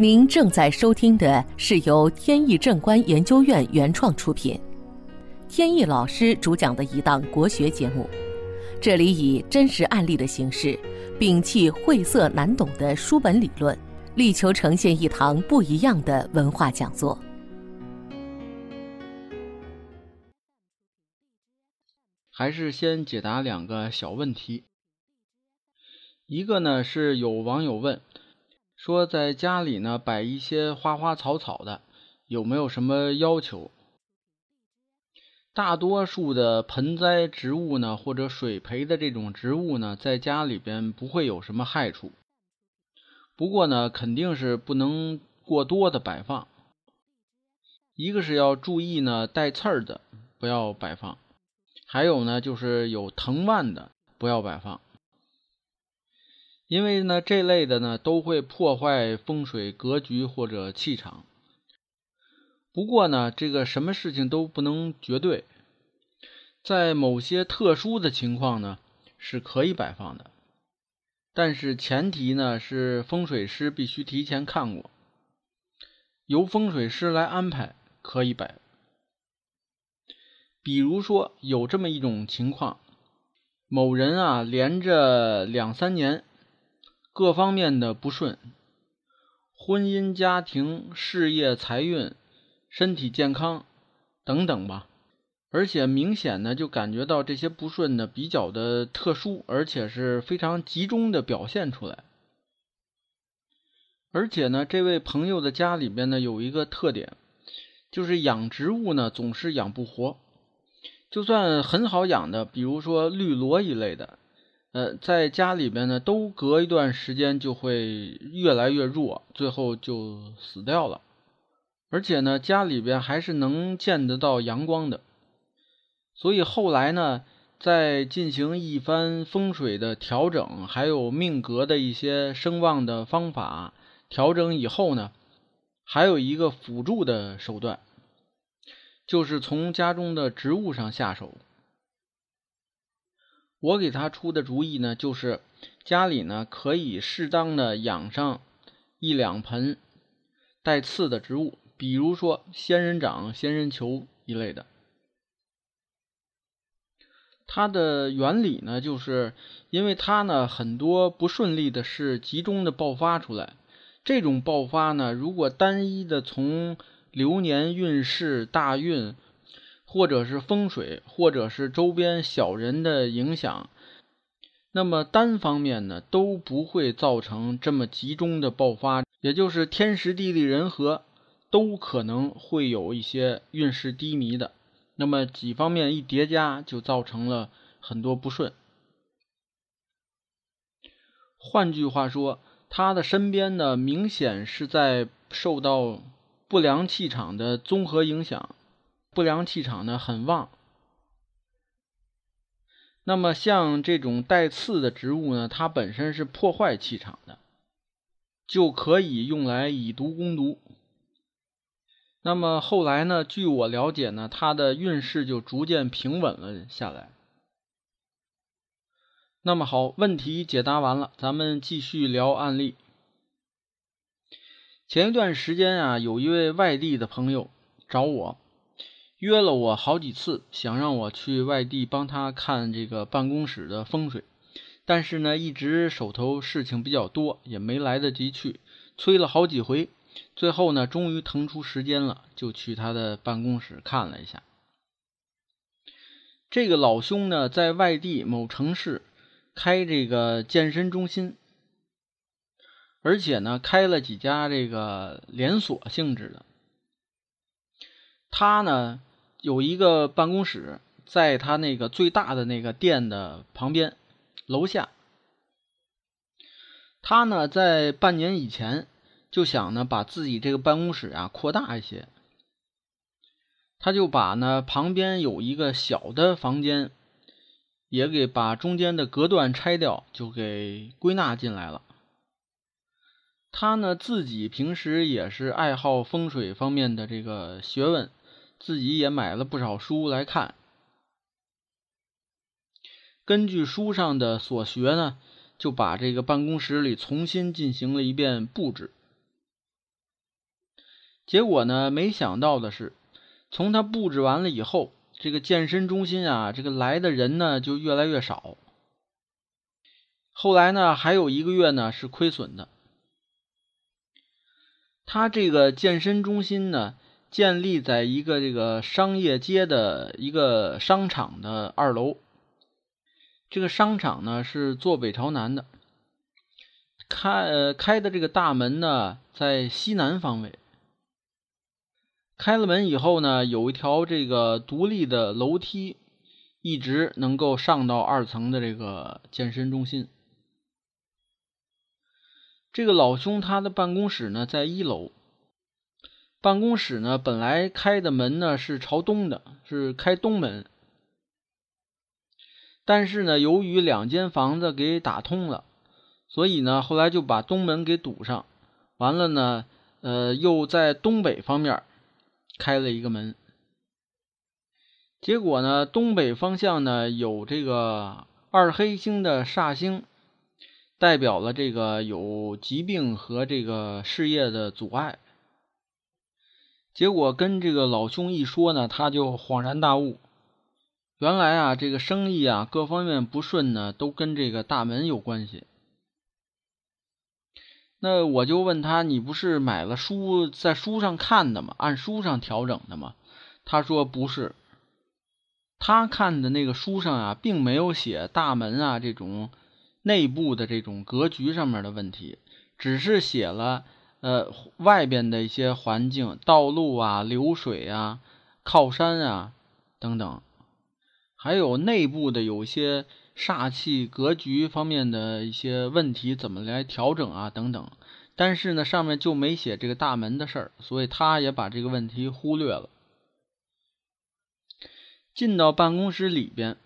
您正在收听的是由天意正观研究院原创出品，天意老师主讲的一档国学节目。这里以真实案例的形式，摒弃晦涩难懂的书本理论，力求呈现一堂不一样的文化讲座。还是先解答两个小问题。一个呢是有网友问。说在家里呢摆一些花花草草的，有没有什么要求？大多数的盆栽植物呢，或者水培的这种植物呢，在家里边不会有什么害处。不过呢，肯定是不能过多的摆放。一个是要注意呢，带刺儿的不要摆放，还有呢，就是有藤蔓的不要摆放。因为呢，这类的呢都会破坏风水格局或者气场。不过呢，这个什么事情都不能绝对，在某些特殊的情况呢是可以摆放的，但是前提呢是风水师必须提前看过，由风水师来安排可以摆。比如说有这么一种情况，某人啊连着两三年。各方面的不顺，婚姻、家庭、事业、财运、身体健康等等吧，而且明显呢，就感觉到这些不顺呢比较的特殊，而且是非常集中的表现出来。而且呢，这位朋友的家里边呢有一个特点，就是养植物呢总是养不活，就算很好养的，比如说绿萝一类的。呃，在家里边呢，都隔一段时间就会越来越弱，最后就死掉了。而且呢，家里边还是能见得到阳光的。所以后来呢，在进行一番风水的调整，还有命格的一些声望的方法调整以后呢，还有一个辅助的手段，就是从家中的植物上下手。我给他出的主意呢，就是家里呢可以适当的养上一两盆带刺的植物，比如说仙人掌、仙人球一类的。它的原理呢，就是因为它呢很多不顺利的事集中的爆发出来，这种爆发呢，如果单一的从流年运势、大运。或者是风水，或者是周边小人的影响，那么单方面呢都不会造成这么集中的爆发，也就是天时地利人和都可能会有一些运势低迷的，那么几方面一叠加，就造成了很多不顺。换句话说，他的身边呢明显是在受到不良气场的综合影响。不良气场呢很旺，那么像这种带刺的植物呢，它本身是破坏气场的，就可以用来以毒攻毒。那么后来呢，据我了解呢，它的运势就逐渐平稳了下来。那么好，问题解答完了，咱们继续聊案例。前一段时间啊，有一位外地的朋友找我。约了我好几次，想让我去外地帮他看这个办公室的风水，但是呢，一直手头事情比较多，也没来得及去。催了好几回，最后呢，终于腾出时间了，就去他的办公室看了一下。这个老兄呢，在外地某城市开这个健身中心，而且呢，开了几家这个连锁性质的。他呢。有一个办公室，在他那个最大的那个店的旁边，楼下。他呢，在半年以前就想呢，把自己这个办公室啊扩大一些。他就把呢旁边有一个小的房间，也给把中间的隔断拆掉，就给归纳进来了。他呢自己平时也是爱好风水方面的这个学问。自己也买了不少书来看，根据书上的所学呢，就把这个办公室里重新进行了一遍布置。结果呢，没想到的是，从他布置完了以后，这个健身中心啊，这个来的人呢就越来越少。后来呢，还有一个月呢是亏损的。他这个健身中心呢，建立在一个这个商业街的一个商场的二楼。这个商场呢是坐北朝南的，开呃开的这个大门呢在西南方位。开了门以后呢，有一条这个独立的楼梯，一直能够上到二层的这个健身中心。这个老兄他的办公室呢在一楼，办公室呢本来开的门呢是朝东的，是开东门，但是呢由于两间房子给打通了，所以呢后来就把东门给堵上，完了呢呃又在东北方面。开了一个门，结果呢，东北方向呢有这个二黑星的煞星，代表了这个有疾病和这个事业的阻碍。结果跟这个老兄一说呢，他就恍然大悟，原来啊，这个生意啊各方面不顺呢，都跟这个大门有关系。那我就问他，你不是买了书，在书上看的吗？按书上调整的吗？他说不是，他看的那个书上啊，并没有写大门啊这种内部的这种格局上面的问题，只是写了呃外边的一些环境、道路啊、流水啊、靠山啊等等，还有内部的有些。煞气格局方面的一些问题怎么来调整啊？等等，但是呢，上面就没写这个大门的事儿，所以他也把这个问题忽略了。进到办公室里边，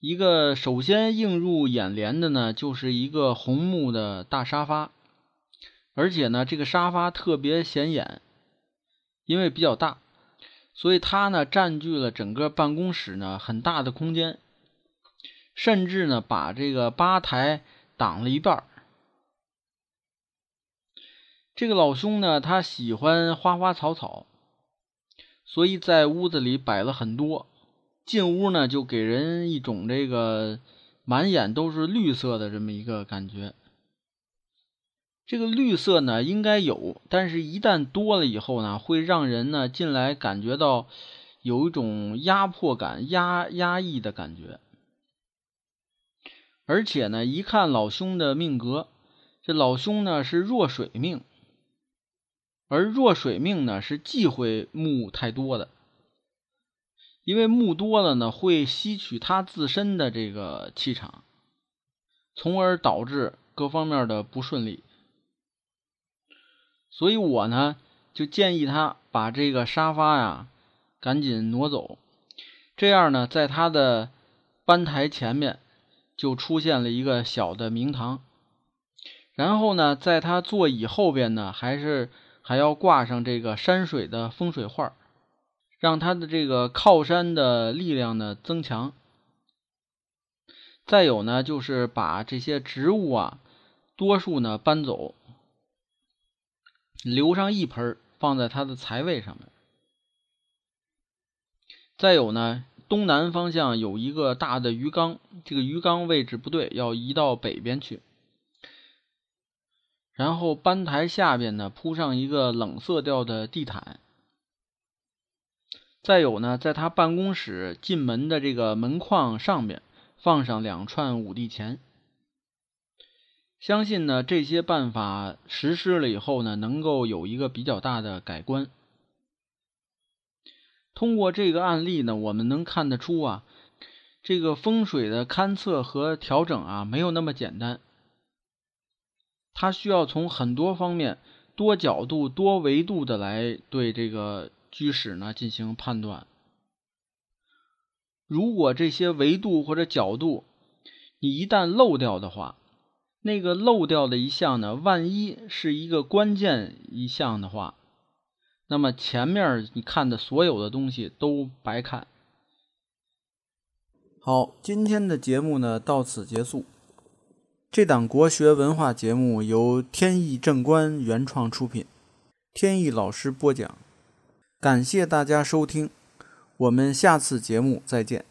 一个首先映入眼帘的呢，就是一个红木的大沙发，而且呢，这个沙发特别显眼，因为比较大，所以它呢占据了整个办公室呢很大的空间。甚至呢，把这个吧台挡了一半这个老兄呢，他喜欢花花草草，所以在屋子里摆了很多。进屋呢，就给人一种这个满眼都是绿色的这么一个感觉。这个绿色呢，应该有，但是一旦多了以后呢，会让人呢进来感觉到有一种压迫感、压压抑的感觉。而且呢，一看老兄的命格，这老兄呢是弱水命，而弱水命呢是忌讳木太多的，因为木多了呢会吸取他自身的这个气场，从而导致各方面的不顺利。所以我呢就建议他把这个沙发呀赶紧挪走，这样呢在他的班台前面。就出现了一个小的明堂，然后呢，在他座椅后边呢，还是还要挂上这个山水的风水画，让他的这个靠山的力量呢增强。再有呢，就是把这些植物啊，多数呢搬走，留上一盆放在他的财位上面。再有呢。东南方向有一个大的鱼缸，这个鱼缸位置不对，要移到北边去。然后班台下边呢铺上一个冷色调的地毯。再有呢，在他办公室进门的这个门框上边放上两串五帝钱。相信呢这些办法实施了以后呢，能够有一个比较大的改观。通过这个案例呢，我们能看得出啊，这个风水的勘测和调整啊，没有那么简单，它需要从很多方面、多角度、多维度的来对这个居室呢进行判断。如果这些维度或者角度你一旦漏掉的话，那个漏掉的一项呢，万一是一个关键一项的话。那么前面你看的所有的东西都白看。好，今天的节目呢到此结束。这档国学文化节目由天意正观原创出品，天意老师播讲。感谢大家收听，我们下次节目再见。